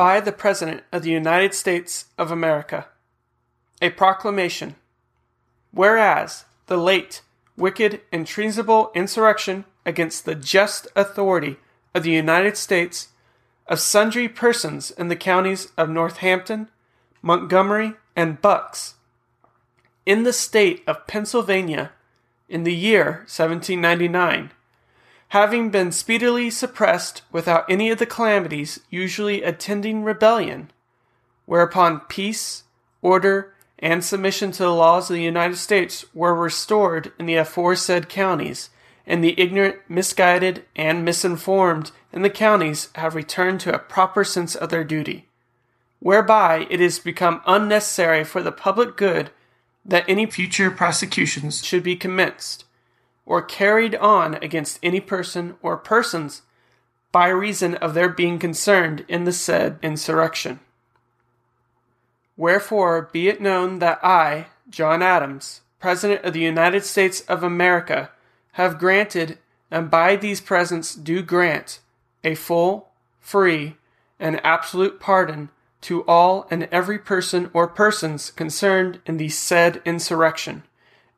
By the President of the United States of America. A proclamation. Whereas the late, wicked, and treasonable insurrection against the just authority of the United States of sundry persons in the counties of Northampton, Montgomery, and Bucks, in the state of Pennsylvania, in the year 1799, having been speedily suppressed without any of the calamities usually attending rebellion, whereupon peace, order, and submission to the laws of the United States were restored in the aforesaid counties, and the ignorant, misguided, and misinformed in the counties have returned to a proper sense of their duty, whereby it is become unnecessary for the public good that any future prosecutions should be commenced or carried on against any person or persons by reason of their being concerned in the said insurrection. Wherefore be it known that I, John Adams, President of the United States of America, have granted, and by these presents do grant, a full, free, and absolute pardon to all and every person or persons concerned in the said insurrection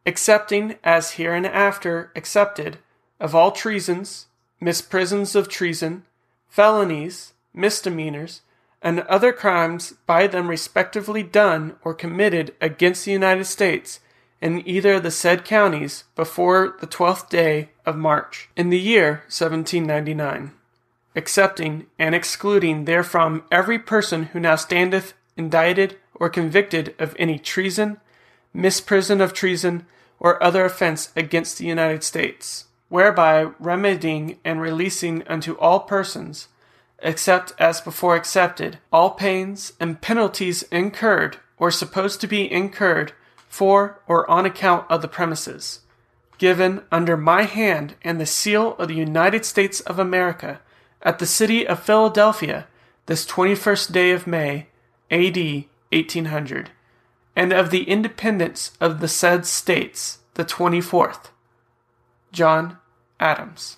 accepting as hereinafter accepted of all treasons, misprisions of treason, felonies, misdemeanors, and other crimes by them respectively done or committed against the United States in either of the said counties before the twelfth day of March, in the year 1799, excepting and excluding therefrom every person who now standeth indicted or convicted of any treason, misprision of treason, or other offense against the United States, whereby remedying and releasing unto all persons, except as before accepted, all pains and penalties incurred or supposed to be incurred for or on account of the premises, given under my hand and the seal of the United States of America at the city of Philadelphia this 21st day of May, A.D. 1800 and of the independence of the said states, the 24th. John Adams.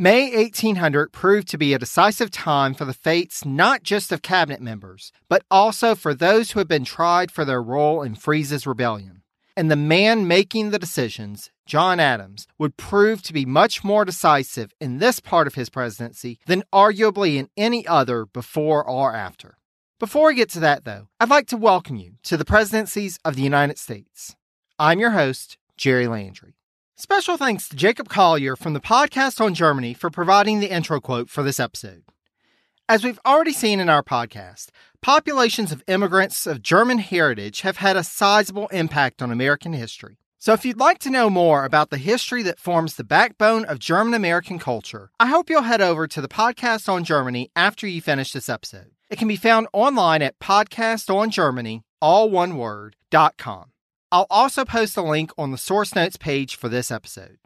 May 1800 proved to be a decisive time for the fates not just of cabinet members, but also for those who had been tried for their role in Fries's rebellion. And the man making the decisions, John Adams, would prove to be much more decisive in this part of his presidency than arguably in any other before or after. Before we get to that, though, I'd like to welcome you to the presidencies of the United States. I'm your host, Jerry Landry. Special thanks to Jacob Collier from the podcast on Germany for providing the intro quote for this episode. As we've already seen in our podcast, populations of immigrants of German heritage have had a sizable impact on American history. So, if you'd like to know more about the history that forms the backbone of German American culture, I hope you'll head over to the podcast on Germany after you finish this episode. It can be found online at podcastongermany, all. I'll also post a link on the source notes page for this episode.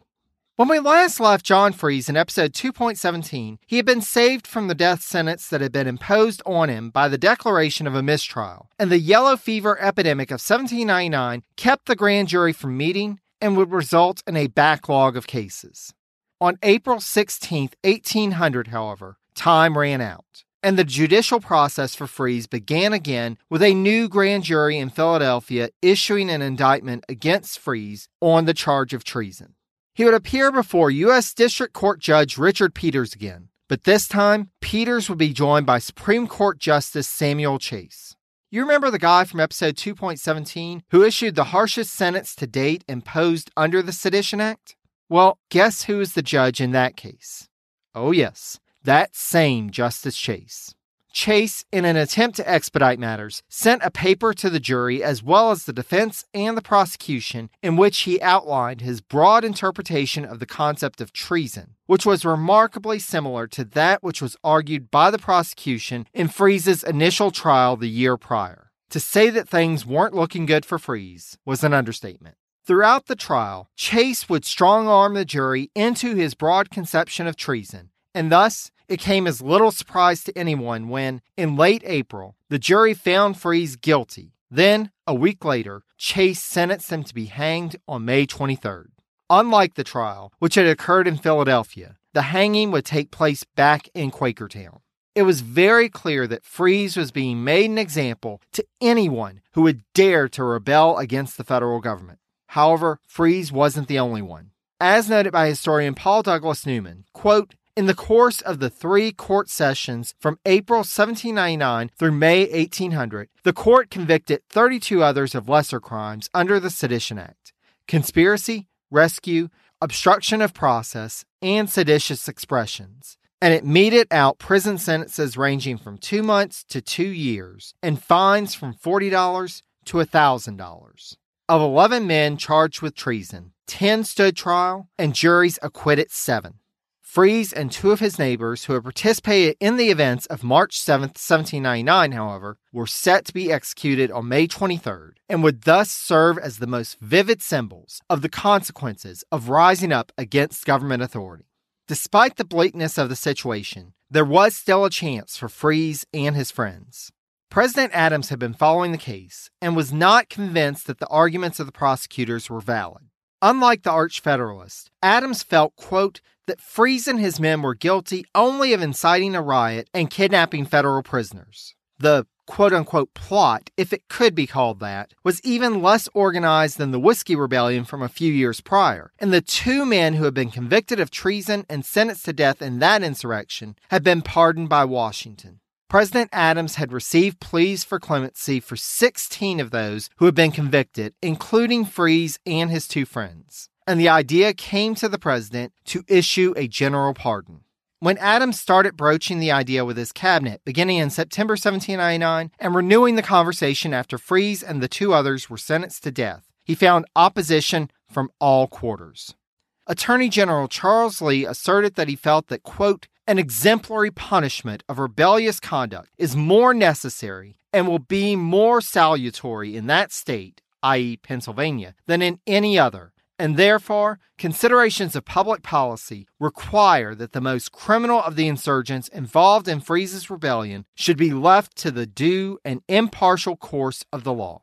When we last left John Fries in episode 2.17, he had been saved from the death sentence that had been imposed on him by the declaration of a mistrial, and the yellow fever epidemic of 1799 kept the grand jury from meeting and would result in a backlog of cases. On April 16, 1800, however, time ran out, and the judicial process for Fries began again with a new grand jury in Philadelphia issuing an indictment against Fries on the charge of treason. He would appear before U.S. District Court Judge Richard Peters again, but this time, Peters would be joined by Supreme Court Justice Samuel Chase. You remember the guy from episode 2.17 who issued the harshest sentence to date imposed under the Sedition Act? Well, guess who is the judge in that case? Oh, yes, that same Justice Chase. Chase, in an attempt to expedite matters, sent a paper to the jury as well as the defense and the prosecution in which he outlined his broad interpretation of the concept of treason, which was remarkably similar to that which was argued by the prosecution in Fries's initial trial the year prior. To say that things weren't looking good for Fries was an understatement. Throughout the trial, Chase would strong arm the jury into his broad conception of treason, and thus it came as little surprise to anyone when, in late April, the jury found Fries guilty. Then, a week later, Chase sentenced him to be hanged on May 23rd. Unlike the trial, which had occurred in Philadelphia, the hanging would take place back in Quakertown. It was very clear that Fries was being made an example to anyone who would dare to rebel against the federal government. However, Fries wasn't the only one. As noted by historian Paul Douglas Newman, quote, in the course of the three court sessions from April 1799 through May 1800, the court convicted 32 others of lesser crimes under the Sedition Act conspiracy, rescue, obstruction of process, and seditious expressions and it meted out prison sentences ranging from two months to two years and fines from $40 to $1,000. Of 11 men charged with treason, 10 stood trial and juries acquitted seven. Fries and two of his neighbors who had participated in the events of March 7, 1799, however, were set to be executed on May 23rd and would thus serve as the most vivid symbols of the consequences of rising up against government authority. Despite the bleakness of the situation, there was still a chance for Fries and his friends. President Adams had been following the case and was not convinced that the arguments of the prosecutors were valid. Unlike the Arch Federalist, Adams felt, quote, that Fries and his men were guilty only of inciting a riot and kidnapping federal prisoners. The quote unquote plot, if it could be called that, was even less organized than the Whiskey Rebellion from a few years prior, and the two men who had been convicted of treason and sentenced to death in that insurrection had been pardoned by Washington. President Adams had received pleas for clemency for 16 of those who had been convicted, including Fries and his two friends. And the idea came to the president to issue a general pardon. When Adams started broaching the idea with his cabinet beginning in September 1799 and renewing the conversation after Fries and the two others were sentenced to death, he found opposition from all quarters. Attorney General Charles Lee asserted that he felt that, quote, an exemplary punishment of rebellious conduct is more necessary and will be more salutary in that state, i.e., Pennsylvania, than in any other, and therefore considerations of public policy require that the most criminal of the insurgents involved in Fries's rebellion should be left to the due and impartial course of the law.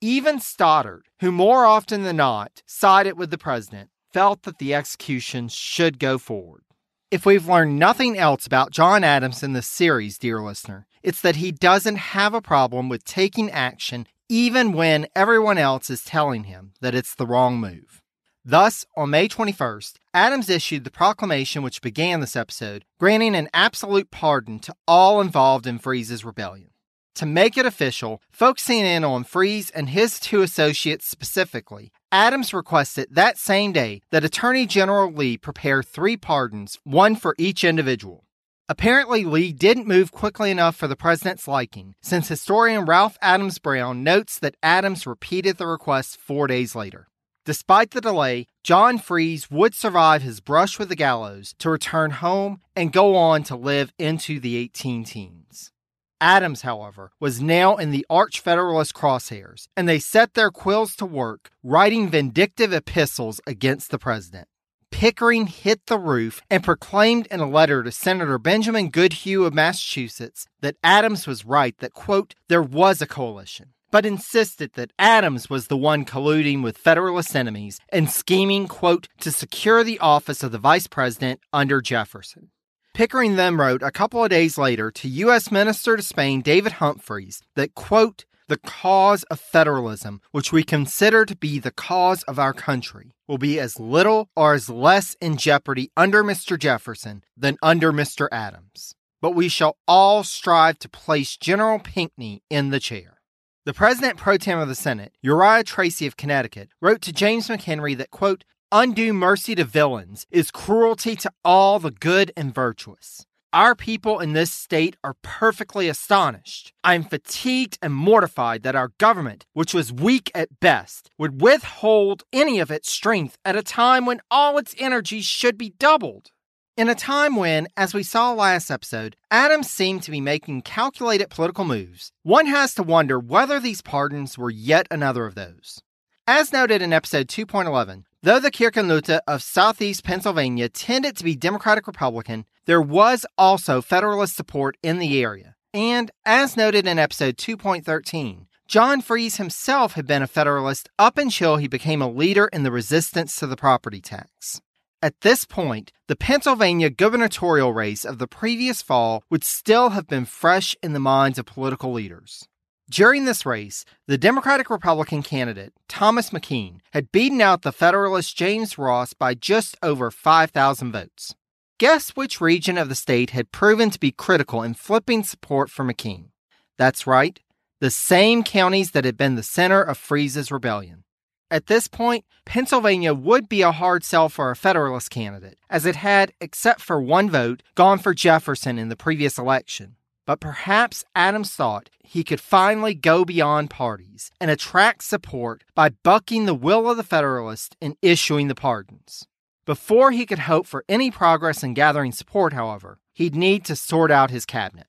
Even Stoddert, who more often than not sided with the president, felt that the execution should go forward. If we've learned nothing else about John Adams in this series, dear listener, it's that he doesn't have a problem with taking action even when everyone else is telling him that it's the wrong move. Thus, on May 21st, Adams issued the proclamation which began this episode, granting an absolute pardon to all involved in Fries's rebellion. To make it official, focusing in on Fries and his two associates specifically, Adams requested that same day that Attorney General Lee prepare three pardons, one for each individual. Apparently, Lee didn't move quickly enough for the president's liking, since historian Ralph Adams Brown notes that Adams repeated the request four days later. Despite the delay, John Fries would survive his brush with the gallows to return home and go on to live into the 18 teens. Adams, however, was now in the arch Federalist crosshairs, and they set their quills to work writing vindictive epistles against the president. Pickering hit the roof and proclaimed in a letter to Senator Benjamin Goodhue of Massachusetts that Adams was right that, quote, there was a coalition but insisted that Adams was the one colluding with Federalist enemies and scheming, quote, to secure the office of the vice president under Jefferson. Pickering then wrote a couple of days later to U.S. Minister to Spain David Humphreys that, quote, the cause of federalism, which we consider to be the cause of our country, will be as little or as less in jeopardy under Mr. Jefferson than under Mr. Adams. But we shall all strive to place General Pinckney in the chair. The president pro tem of the Senate, Uriah Tracy of Connecticut, wrote to James McHenry that, quote, undue mercy to villains is cruelty to all the good and virtuous. Our people in this state are perfectly astonished. I am fatigued and mortified that our government, which was weak at best, would withhold any of its strength at a time when all its energies should be doubled. In a time when, as we saw last episode, Adams seemed to be making calculated political moves, one has to wonder whether these pardons were yet another of those. As noted in episode 2.11, though the Kirchenleute of southeast Pennsylvania tended to be Democratic Republican, there was also Federalist support in the area. And as noted in episode 2.13, John Fries himself had been a Federalist up until he became a leader in the resistance to the property tax. At this point, the Pennsylvania gubernatorial race of the previous fall would still have been fresh in the minds of political leaders. During this race, the Democratic Republican candidate, Thomas McKean, had beaten out the Federalist James Ross by just over 5,000 votes. Guess which region of the state had proven to be critical in flipping support for McKean? That's right, the same counties that had been the center of Fries's rebellion. At this point, Pennsylvania would be a hard sell for a Federalist candidate, as it had, except for one vote, gone for Jefferson in the previous election. But perhaps Adams thought he could finally go beyond parties and attract support by bucking the will of the Federalists and issuing the pardons. Before he could hope for any progress in gathering support, however, he'd need to sort out his cabinet.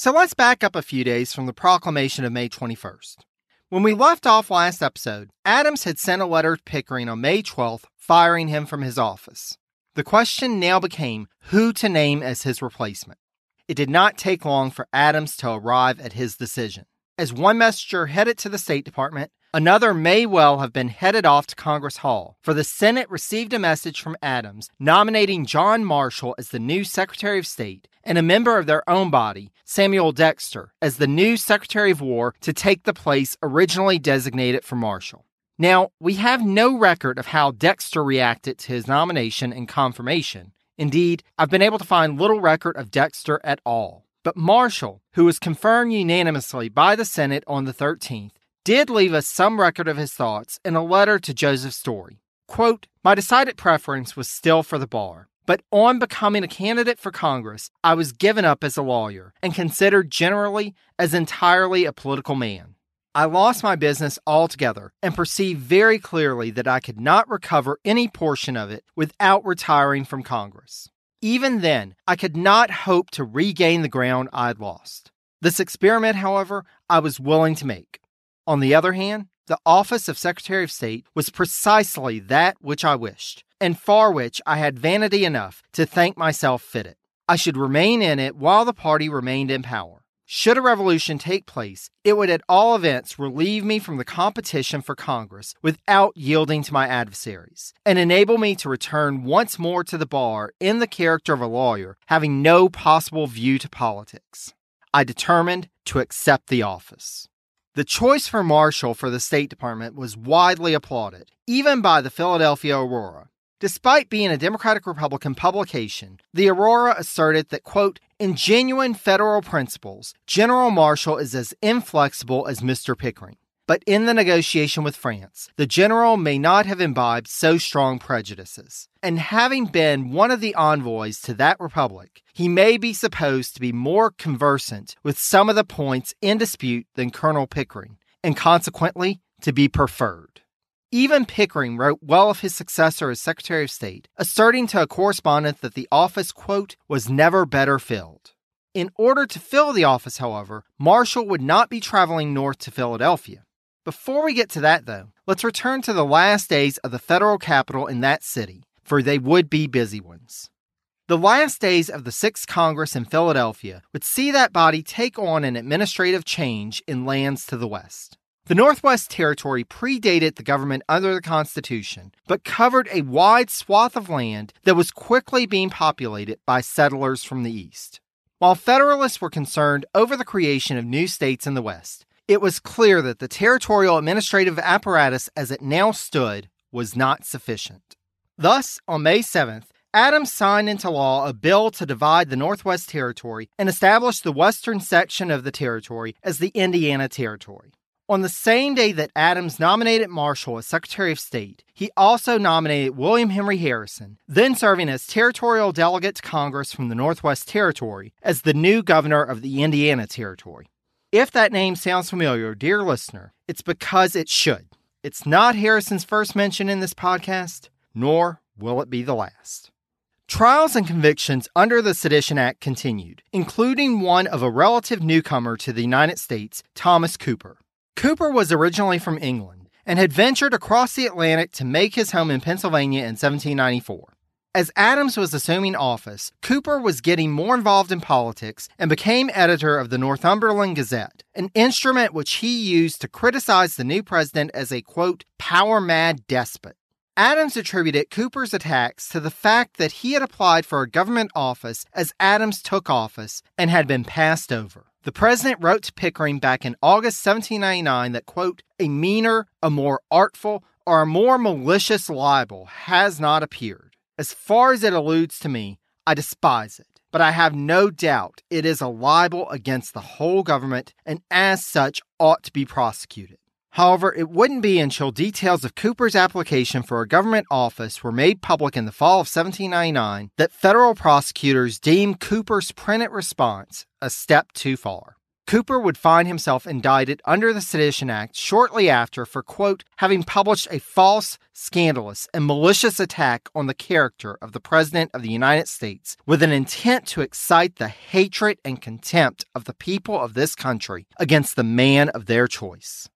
So let's back up a few days from the proclamation of May 21st. When we left off last episode, Adams had sent a letter to Pickering on May 12th, firing him from his office. The question now became who to name as his replacement. It did not take long for Adams to arrive at his decision. As one messenger headed to the State Department, another may well have been headed off to Congress Hall, for the Senate received a message from Adams nominating John Marshall as the new Secretary of State and a member of their own body, Samuel Dexter, as the new Secretary of War to take the place originally designated for Marshall. Now, we have no record of how Dexter reacted to his nomination and confirmation. Indeed, I've been able to find little record of Dexter at all. But Marshall, who was confirmed unanimously by the Senate on the 13th, did leave us some record of his thoughts in a letter to Joseph Story. Quote, My decided preference was still for the bar, but on becoming a candidate for Congress, I was given up as a lawyer and considered generally as entirely a political man. I lost my business altogether and perceived very clearly that I could not recover any portion of it without retiring from Congress. Even then, I could not hope to regain the ground I'd lost. This experiment, however, I was willing to make. On the other hand, the office of Secretary of State was precisely that which I wished, and for which I had vanity enough to think myself fitted. I should remain in it while the party remained in power. Should a revolution take place, it would at all events relieve me from the competition for Congress without yielding to my adversaries, and enable me to return once more to the bar in the character of a lawyer, having no possible view to politics. I determined to accept the office. The choice for Marshall for the State Department was widely applauded, even by the Philadelphia Aurora. Despite being a Democratic Republican publication, the Aurora asserted that, quote, in genuine federal principles, General Marshall is as inflexible as Mr. Pickering. But in the negotiation with France, the general may not have imbibed so strong prejudices. And having been one of the envoys to that republic, he may be supposed to be more conversant with some of the points in dispute than Colonel Pickering, and consequently to be preferred. Even Pickering wrote well of his successor as Secretary of State, asserting to a correspondent that the office, quote, was never better filled. In order to fill the office, however, Marshall would not be traveling north to Philadelphia. Before we get to that, though, let's return to the last days of the federal capital in that city, for they would be busy ones. The last days of the Sixth Congress in Philadelphia would see that body take on an administrative change in lands to the west. The Northwest Territory predated the government under the Constitution, but covered a wide swath of land that was quickly being populated by settlers from the East. While Federalists were concerned over the creation of new states in the West, it was clear that the territorial administrative apparatus as it now stood was not sufficient. Thus, on May 7th, Adams signed into law a bill to divide the Northwest Territory and establish the western section of the territory as the Indiana Territory. On the same day that Adams nominated Marshall as Secretary of State, he also nominated William Henry Harrison, then serving as territorial delegate to Congress from the Northwest Territory, as the new governor of the Indiana Territory. If that name sounds familiar, dear listener, it's because it should. It's not Harrison's first mention in this podcast, nor will it be the last. Trials and convictions under the Sedition Act continued, including one of a relative newcomer to the United States, Thomas Cooper. Cooper was originally from England and had ventured across the Atlantic to make his home in Pennsylvania in 1794. As Adams was assuming office, Cooper was getting more involved in politics and became editor of the Northumberland Gazette, an instrument which he used to criticize the new president as a quote, power mad despot. Adams attributed Cooper's attacks to the fact that he had applied for a government office as Adams took office and had been passed over. The president wrote to Pickering back in August 1799 that, quote, a meaner, a more artful, or a more malicious libel has not appeared. As far as it alludes to me, I despise it, but I have no doubt it is a libel against the whole government and as such ought to be prosecuted. However, it wouldn't be until details of Cooper's application for a government office were made public in the fall of 1799 that federal prosecutors deemed Cooper's printed response a step too far. Cooper would find himself indicted under the Sedition Act shortly after for, quote, having published a false, scandalous, and malicious attack on the character of the President of the United States with an intent to excite the hatred and contempt of the people of this country against the man of their choice.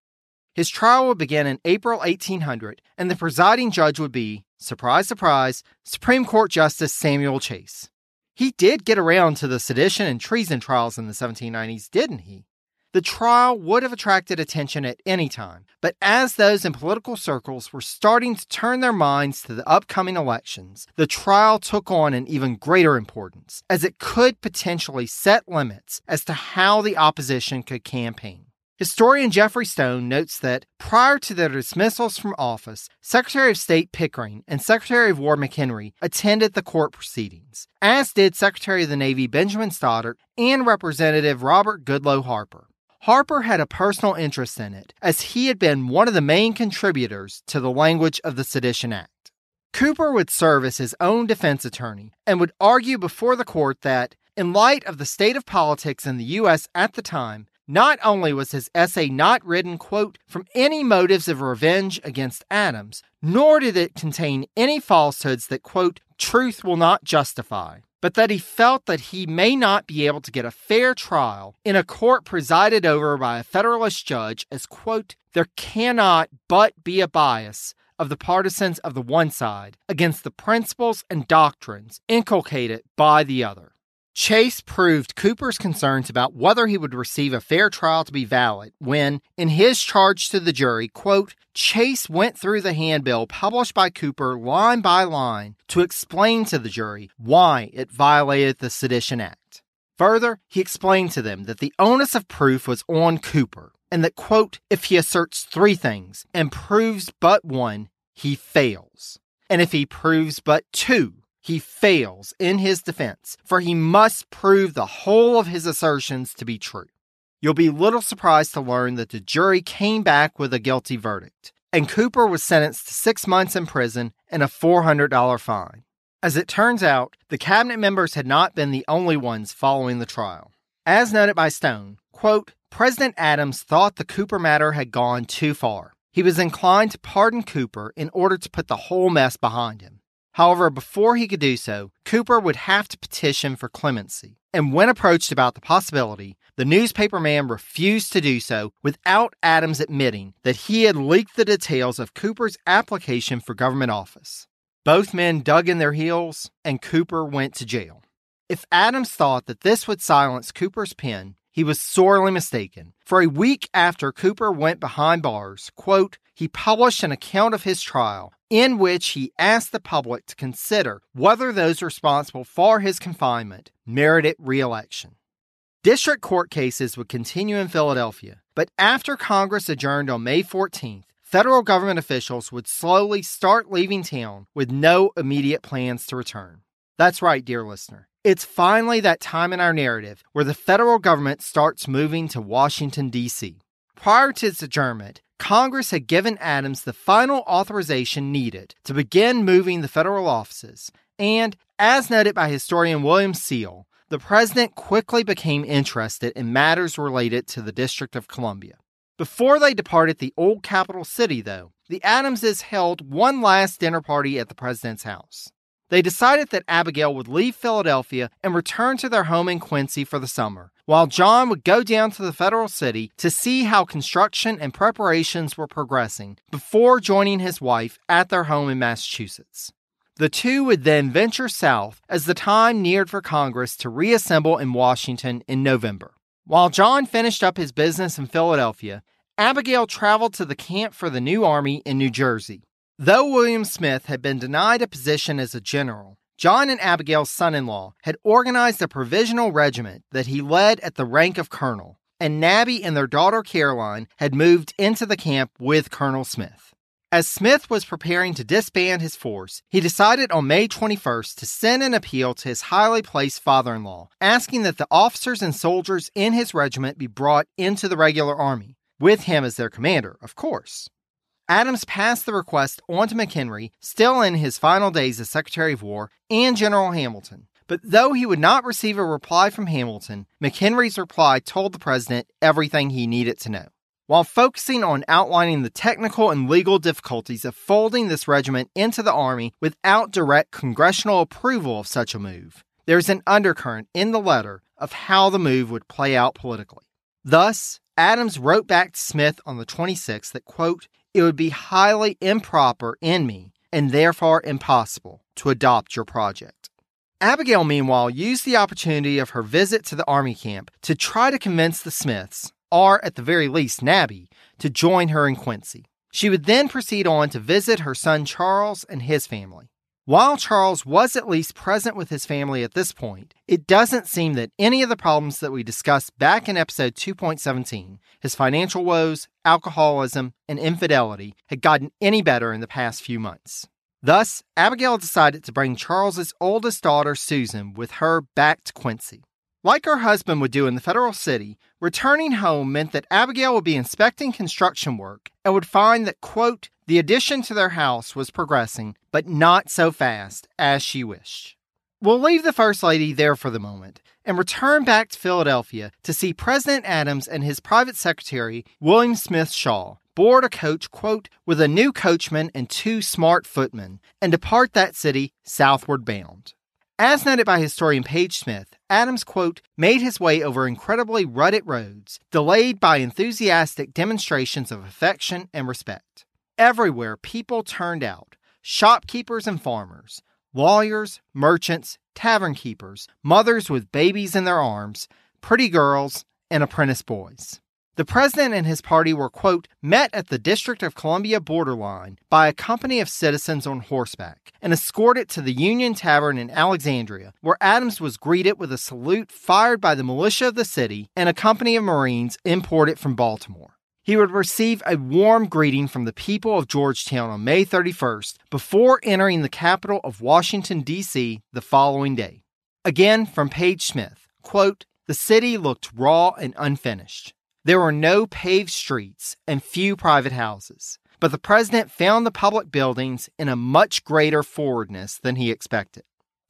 His trial would begin in April 1800, and the presiding judge would be, surprise, surprise, Supreme Court Justice Samuel Chase. He did get around to the sedition and treason trials in the 1790s, didn't he? The trial would have attracted attention at any time, but as those in political circles were starting to turn their minds to the upcoming elections, the trial took on an even greater importance, as it could potentially set limits as to how the opposition could campaign. Historian Geoffrey Stone notes that prior to their dismissals from office, Secretary of State Pickering and Secretary of War McHenry attended the court proceedings, as did Secretary of the Navy Benjamin Stoddert and Representative Robert Goodloe Harper. Harper had a personal interest in it, as he had been one of the main contributors to the language of the Sedition Act. Cooper would serve as his own defense attorney and would argue before the court that, in light of the state of politics in the U.S. at the time, not only was his essay not written, quote, from any motives of revenge against Adams, nor did it contain any falsehoods that, quote, truth will not justify, but that he felt that he may not be able to get a fair trial in a court presided over by a Federalist judge, as, quote, there cannot but be a bias of the partisans of the one side against the principles and doctrines inculcated by the other. Chase proved Cooper's concerns about whether he would receive a fair trial to be valid when, in his charge to the jury, quote, Chase went through the handbill published by Cooper line by line to explain to the jury why it violated the Sedition Act. Further, he explained to them that the onus of proof was on Cooper, and that, quote, if he asserts three things and proves but one, he fails. And if he proves but two, he fails in his defense, for he must prove the whole of his assertions to be true. You'll be little surprised to learn that the jury came back with a guilty verdict, and Cooper was sentenced to six months in prison and a $400 fine. As it turns out, the cabinet members had not been the only ones following the trial. As noted by Stone, quote, President Adams thought the Cooper matter had gone too far. He was inclined to pardon Cooper in order to put the whole mess behind him. However, before he could do so, Cooper would have to petition for clemency. And when approached about the possibility, the newspaper man refused to do so without Adams admitting that he had leaked the details of Cooper's application for government office. Both men dug in their heels, and Cooper went to jail. If Adams thought that this would silence Cooper's pen, he was sorely mistaken. For a week after Cooper went behind bars, quote, he published an account of his trial in which he asked the public to consider whether those responsible for his confinement merited reelection. District court cases would continue in Philadelphia, but after Congress adjourned on May 14th, federal government officials would slowly start leaving town with no immediate plans to return. That's right, dear listener. It's finally that time in our narrative where the federal government starts moving to Washington, D.C. Prior to its adjournment, Congress had given Adams the final authorization needed to begin moving the federal offices, and, as noted by historian William Seale, the president quickly became interested in matters related to the District of Columbia. Before they departed the old capital city, though, the Adamses held one last dinner party at the president's house. They decided that Abigail would leave Philadelphia and return to their home in Quincy for the summer, while John would go down to the federal city to see how construction and preparations were progressing before joining his wife at their home in Massachusetts. The two would then venture south as the time neared for Congress to reassemble in Washington in November. While John finished up his business in Philadelphia, Abigail traveled to the camp for the new army in New Jersey. Though William Smith had been denied a position as a general, John and Abigail's son in law had organized a provisional regiment that he led at the rank of colonel, and Nabby and their daughter Caroline had moved into the camp with Colonel Smith. As Smith was preparing to disband his force, he decided on May 21st to send an appeal to his highly placed father in law, asking that the officers and soldiers in his regiment be brought into the regular army, with him as their commander, of course. Adams passed the request on to McHenry, still in his final days as Secretary of War, and General Hamilton. But though he would not receive a reply from Hamilton, McHenry's reply told the president everything he needed to know. While focusing on outlining the technical and legal difficulties of folding this regiment into the Army without direct congressional approval of such a move, there's an undercurrent in the letter of how the move would play out politically. Thus, Adams wrote back to Smith on the 26th that, quote, it would be highly improper in me and therefore impossible to adopt your project. Abigail, meanwhile, used the opportunity of her visit to the army camp to try to convince the Smiths, or at the very least Nabby, to join her in Quincy. She would then proceed on to visit her son Charles and his family. While Charles was at least present with his family at this point, it doesn't seem that any of the problems that we discussed back in episode 2.17, his financial woes, alcoholism, and infidelity, had gotten any better in the past few months. Thus, Abigail decided to bring Charles's oldest daughter, Susan, with her back to Quincy. Like her husband would do in the federal city, returning home meant that Abigail would be inspecting construction work and would find that, quote, the addition to their house was progressing, but not so fast as she wished. We'll leave the First Lady there for the moment and return back to Philadelphia to see President Adams and his private secretary, William Smith Shaw, board a coach, quote, with a new coachman and two smart footmen, and depart that city southward bound. As noted by historian Page Smith, Adams, quote, made his way over incredibly rutted roads, delayed by enthusiastic demonstrations of affection and respect. Everywhere people turned out shopkeepers and farmers, lawyers, merchants, tavern keepers, mothers with babies in their arms, pretty girls, and apprentice boys. The president and his party were, quote, met at the District of Columbia borderline by a company of citizens on horseback and escorted to the Union Tavern in Alexandria, where Adams was greeted with a salute fired by the militia of the city and a company of Marines imported from Baltimore. He would receive a warm greeting from the people of Georgetown on May 31st before entering the capital of Washington, D.C. the following day. Again from Page Smith, quote, the city looked raw and unfinished. There were no paved streets and few private houses, but the president found the public buildings in a much greater forwardness than he expected.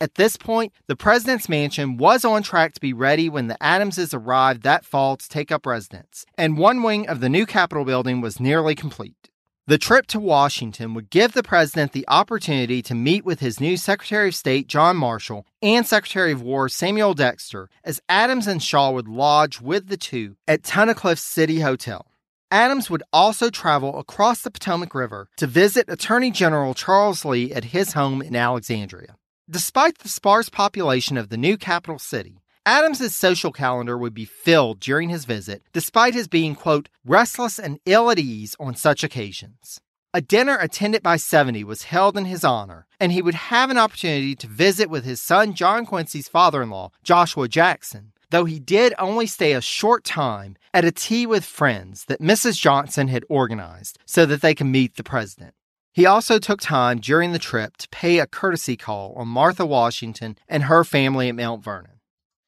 At this point, the president's mansion was on track to be ready when the Adamses arrived that fall to take up residence, and one wing of the new Capitol building was nearly complete. The trip to Washington would give the president the opportunity to meet with his new Secretary of State, John Marshall, and Secretary of War, Samuel Dexter, as Adams and Shaw would lodge with the two at Tunnicliff City Hotel. Adams would also travel across the Potomac River to visit Attorney General Charles Lee at his home in Alexandria. Despite the sparse population of the new capital city, Adams's social calendar would be filled during his visit, despite his being, quote, restless and ill at ease on such occasions. A dinner attended by 70 was held in his honor, and he would have an opportunity to visit with his son John Quincy's father in law, Joshua Jackson, though he did only stay a short time at a tea with friends that Mrs. Johnson had organized so that they could meet the president. He also took time during the trip to pay a courtesy call on Martha Washington and her family at Mount Vernon.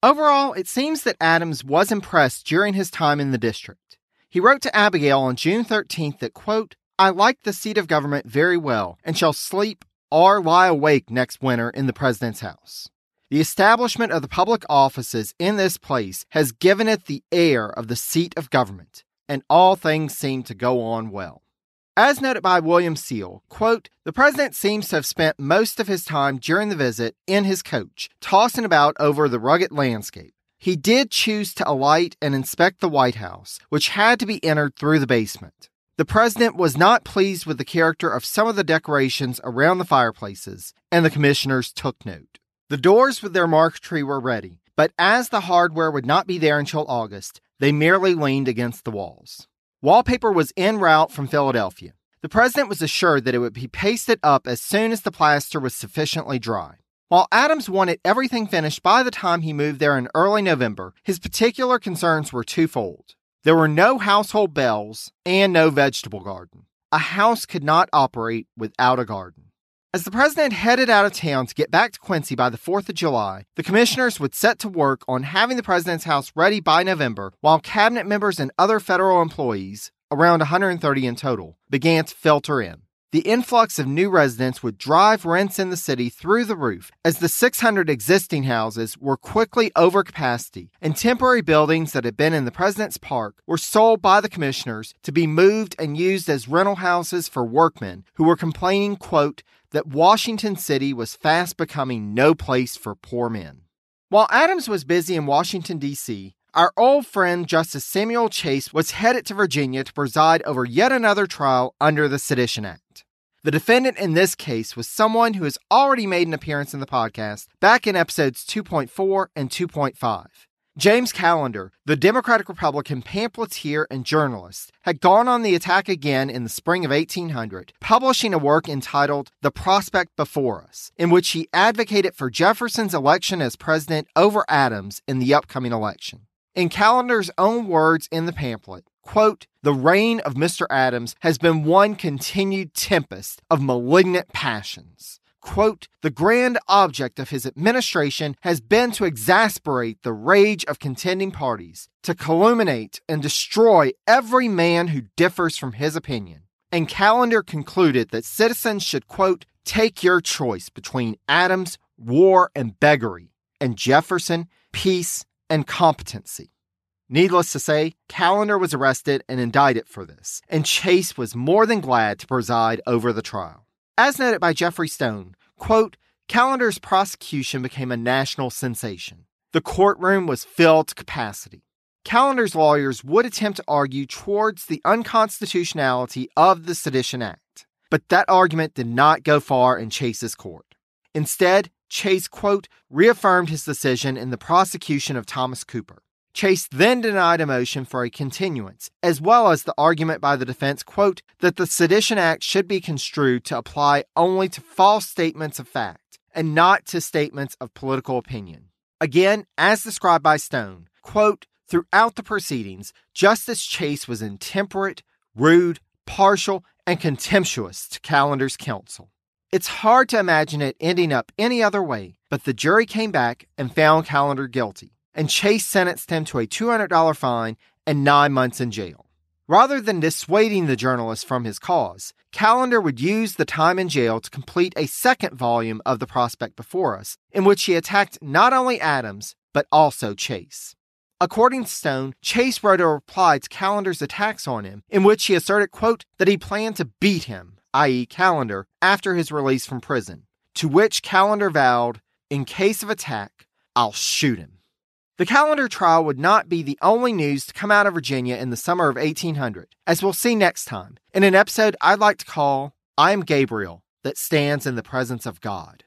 Overall, it seems that Adams was impressed during his time in the district. He wrote to Abigail on June 13th that, quote, I like the seat of government very well and shall sleep or lie awake next winter in the president's house. The establishment of the public offices in this place has given it the air of the seat of government, and all things seem to go on well. As noted by William Seale, quote, the president seems to have spent most of his time during the visit in his coach, tossing about over the rugged landscape. He did choose to alight and inspect the White House, which had to be entered through the basement. The president was not pleased with the character of some of the decorations around the fireplaces, and the commissioners took note. The doors with their marquetry were ready, but as the hardware would not be there until August, they merely leaned against the walls. Wallpaper was en route from Philadelphia. The president was assured that it would be pasted up as soon as the plaster was sufficiently dry. While Adams wanted everything finished by the time he moved there in early November, his particular concerns were twofold. There were no household bells and no vegetable garden. A house could not operate without a garden. As the president headed out of town to get back to Quincy by the 4th of July, the commissioners would set to work on having the president's house ready by November, while cabinet members and other federal employees, around 130 in total, began to filter in. The influx of new residents would drive rents in the city through the roof as the 600 existing houses were quickly over capacity and temporary buildings that had been in the president's park were sold by the commissioners to be moved and used as rental houses for workmen who were complaining, quote, that Washington City was fast becoming no place for poor men. While Adams was busy in Washington, D.C., our old friend Justice Samuel Chase was headed to Virginia to preside over yet another trial under the Sedition Act. The defendant in this case was someone who has already made an appearance in the podcast back in episodes 2.4 and 2.5. James Callender, the Democratic Republican pamphleteer and journalist, had gone on the attack again in the spring of 1800, publishing a work entitled The Prospect Before Us, in which he advocated for Jefferson's election as president over Adams in the upcoming election. In Callender's own words in the pamphlet, quote, the reign of Mr. Adams has been one continued tempest of malignant passions quote, the grand object of his administration has been to exasperate the rage of contending parties, to calumniate and destroy every man who differs from his opinion. And Callender concluded that citizens should, quote, take your choice between Adams, war, and beggary, and Jefferson, peace, and competency. Needless to say, Callender was arrested and indicted for this, and Chase was more than glad to preside over the trial. As noted by Geoffrey Stone, quote, Callender's prosecution became a national sensation. The courtroom was filled to capacity. Callender's lawyers would attempt to argue towards the unconstitutionality of the Sedition Act, but that argument did not go far in Chase's court. Instead, Chase, quote, reaffirmed his decision in the prosecution of Thomas Cooper. Chase then denied a motion for a continuance, as well as the argument by the defense, quote, that the Sedition Act should be construed to apply only to false statements of fact and not to statements of political opinion. Again, as described by Stone, quote, throughout the proceedings, Justice Chase was intemperate, rude, partial, and contemptuous to Callender's counsel. It's hard to imagine it ending up any other way, but the jury came back and found Callender guilty and Chase sentenced him to a $200 fine and nine months in jail. Rather than dissuading the journalist from his cause, Callender would use the time in jail to complete a second volume of The Prospect Before Us, in which he attacked not only Adams, but also Chase. According to Stone, Chase wrote a reply to Callender's attacks on him, in which he asserted, quote, that he planned to beat him, i.e., Callender, after his release from prison, to which Callender vowed, in case of attack, I'll shoot him. The Callender trial would not be the only news to come out of Virginia in the summer of 1800, as we'll see next time in an episode I'd like to call I Am Gabriel that stands in the presence of God.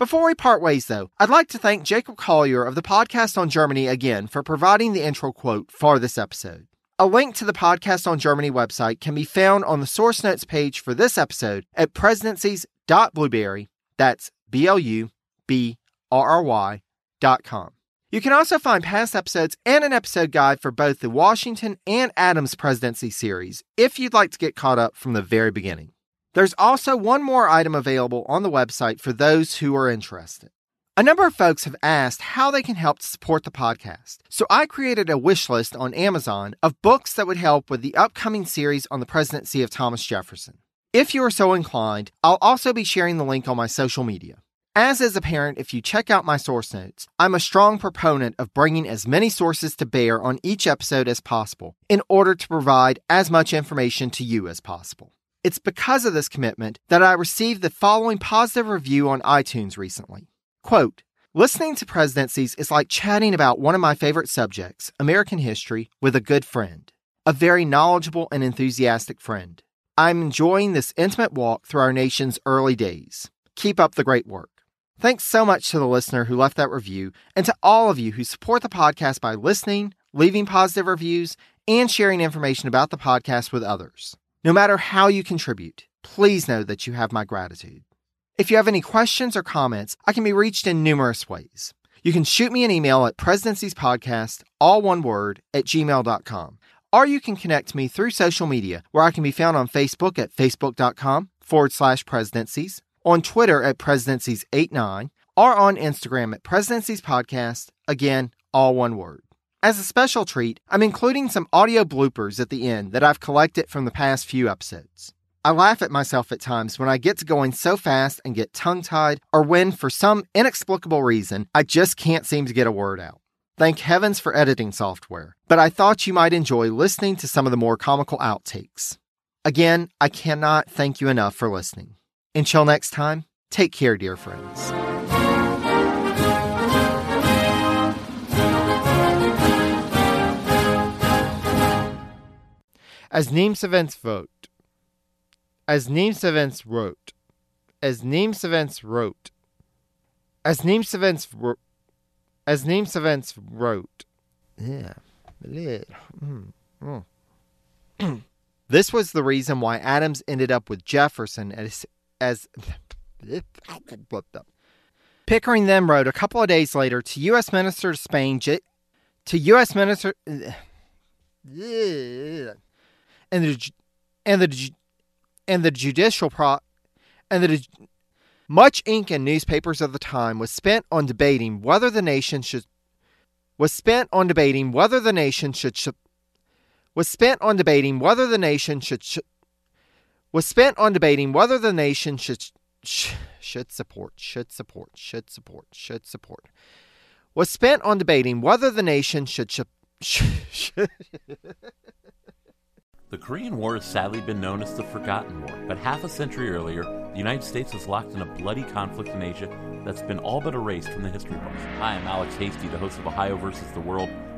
Before we part ways, though, I'd like to thank Jacob Collier of the podcast on Germany again for providing the intro quote for this episode. A link to the podcast on Germany website can be found on the source notes page for this episode at presidencies.blubrry. That's B L U B R R Y dot com. You can also find past episodes and an episode guide for both the Washington and Adams presidency series if you'd like to get caught up from the very beginning. There's also one more item available on the website for those who are interested. A number of folks have asked how they can help support the podcast, so I created a wish list on Amazon of books that would help with the upcoming series on the presidency of Thomas Jefferson. If you are so inclined, I'll also be sharing the link on my social media. As is apparent if you check out my source notes, I'm a strong proponent of bringing as many sources to bear on each episode as possible in order to provide as much information to you as possible. It's because of this commitment that I received the following positive review on iTunes recently. Quote, Listening to presidencies is like chatting about one of my favorite subjects, American history, with a good friend, a very knowledgeable and enthusiastic friend. I'm enjoying this intimate walk through our nation's early days. Keep up the great work. Thanks so much to the listener who left that review and to all of you who support the podcast by listening, leaving positive reviews, and sharing information about the podcast with others. No matter how you contribute, please know that you have my gratitude. If you have any questions or comments, I can be reached in numerous ways. You can shoot me an email at presidenciespodcast, all one word, at gmail.com. Or you can connect me through social media, where I can be found on Facebook at facebook.com forward slash presidencies, on Twitter at presidencies89, or on Instagram at presidencies podcast, again, all one word. As a special treat, I'm including some audio bloopers at the end that I've collected from the past few episodes. I laugh at myself at times when I get to going so fast and get tongue tied, or when, for some inexplicable reason, I just can't seem to get a word out. Thank heavens for editing software, but I thought you might enjoy listening to some of the more comical outtakes. Again, I cannot thank you enough for listening. Until next time, take care, dear friends. As Niemsevents vote as Niemsevents wrote, as Niemsevents wrote, as Niemsevents wrote, as Niemsevents wrote, yeah, hmm, hmm. this was the reason why Adams ended up with Jefferson as as Pickering then wrote a couple of days later to U.S. Minister to Spain to U.S. Minister and the and the and the judicial pro and the much ink in newspapers of the time was spent on debating whether the nation should was spent on debating whether the nation should, should was spent on debating whether the nation should, should was spent on debating whether the nation should sh, should support should support should support should support was spent on debating whether the nation should, should, should The Korean War has sadly been known as the Forgotten War, but half a century earlier, the United States was locked in a bloody conflict in Asia that's been all but erased from the history books. Hi, I'm Alex Hasty, the host of Ohio versus the World,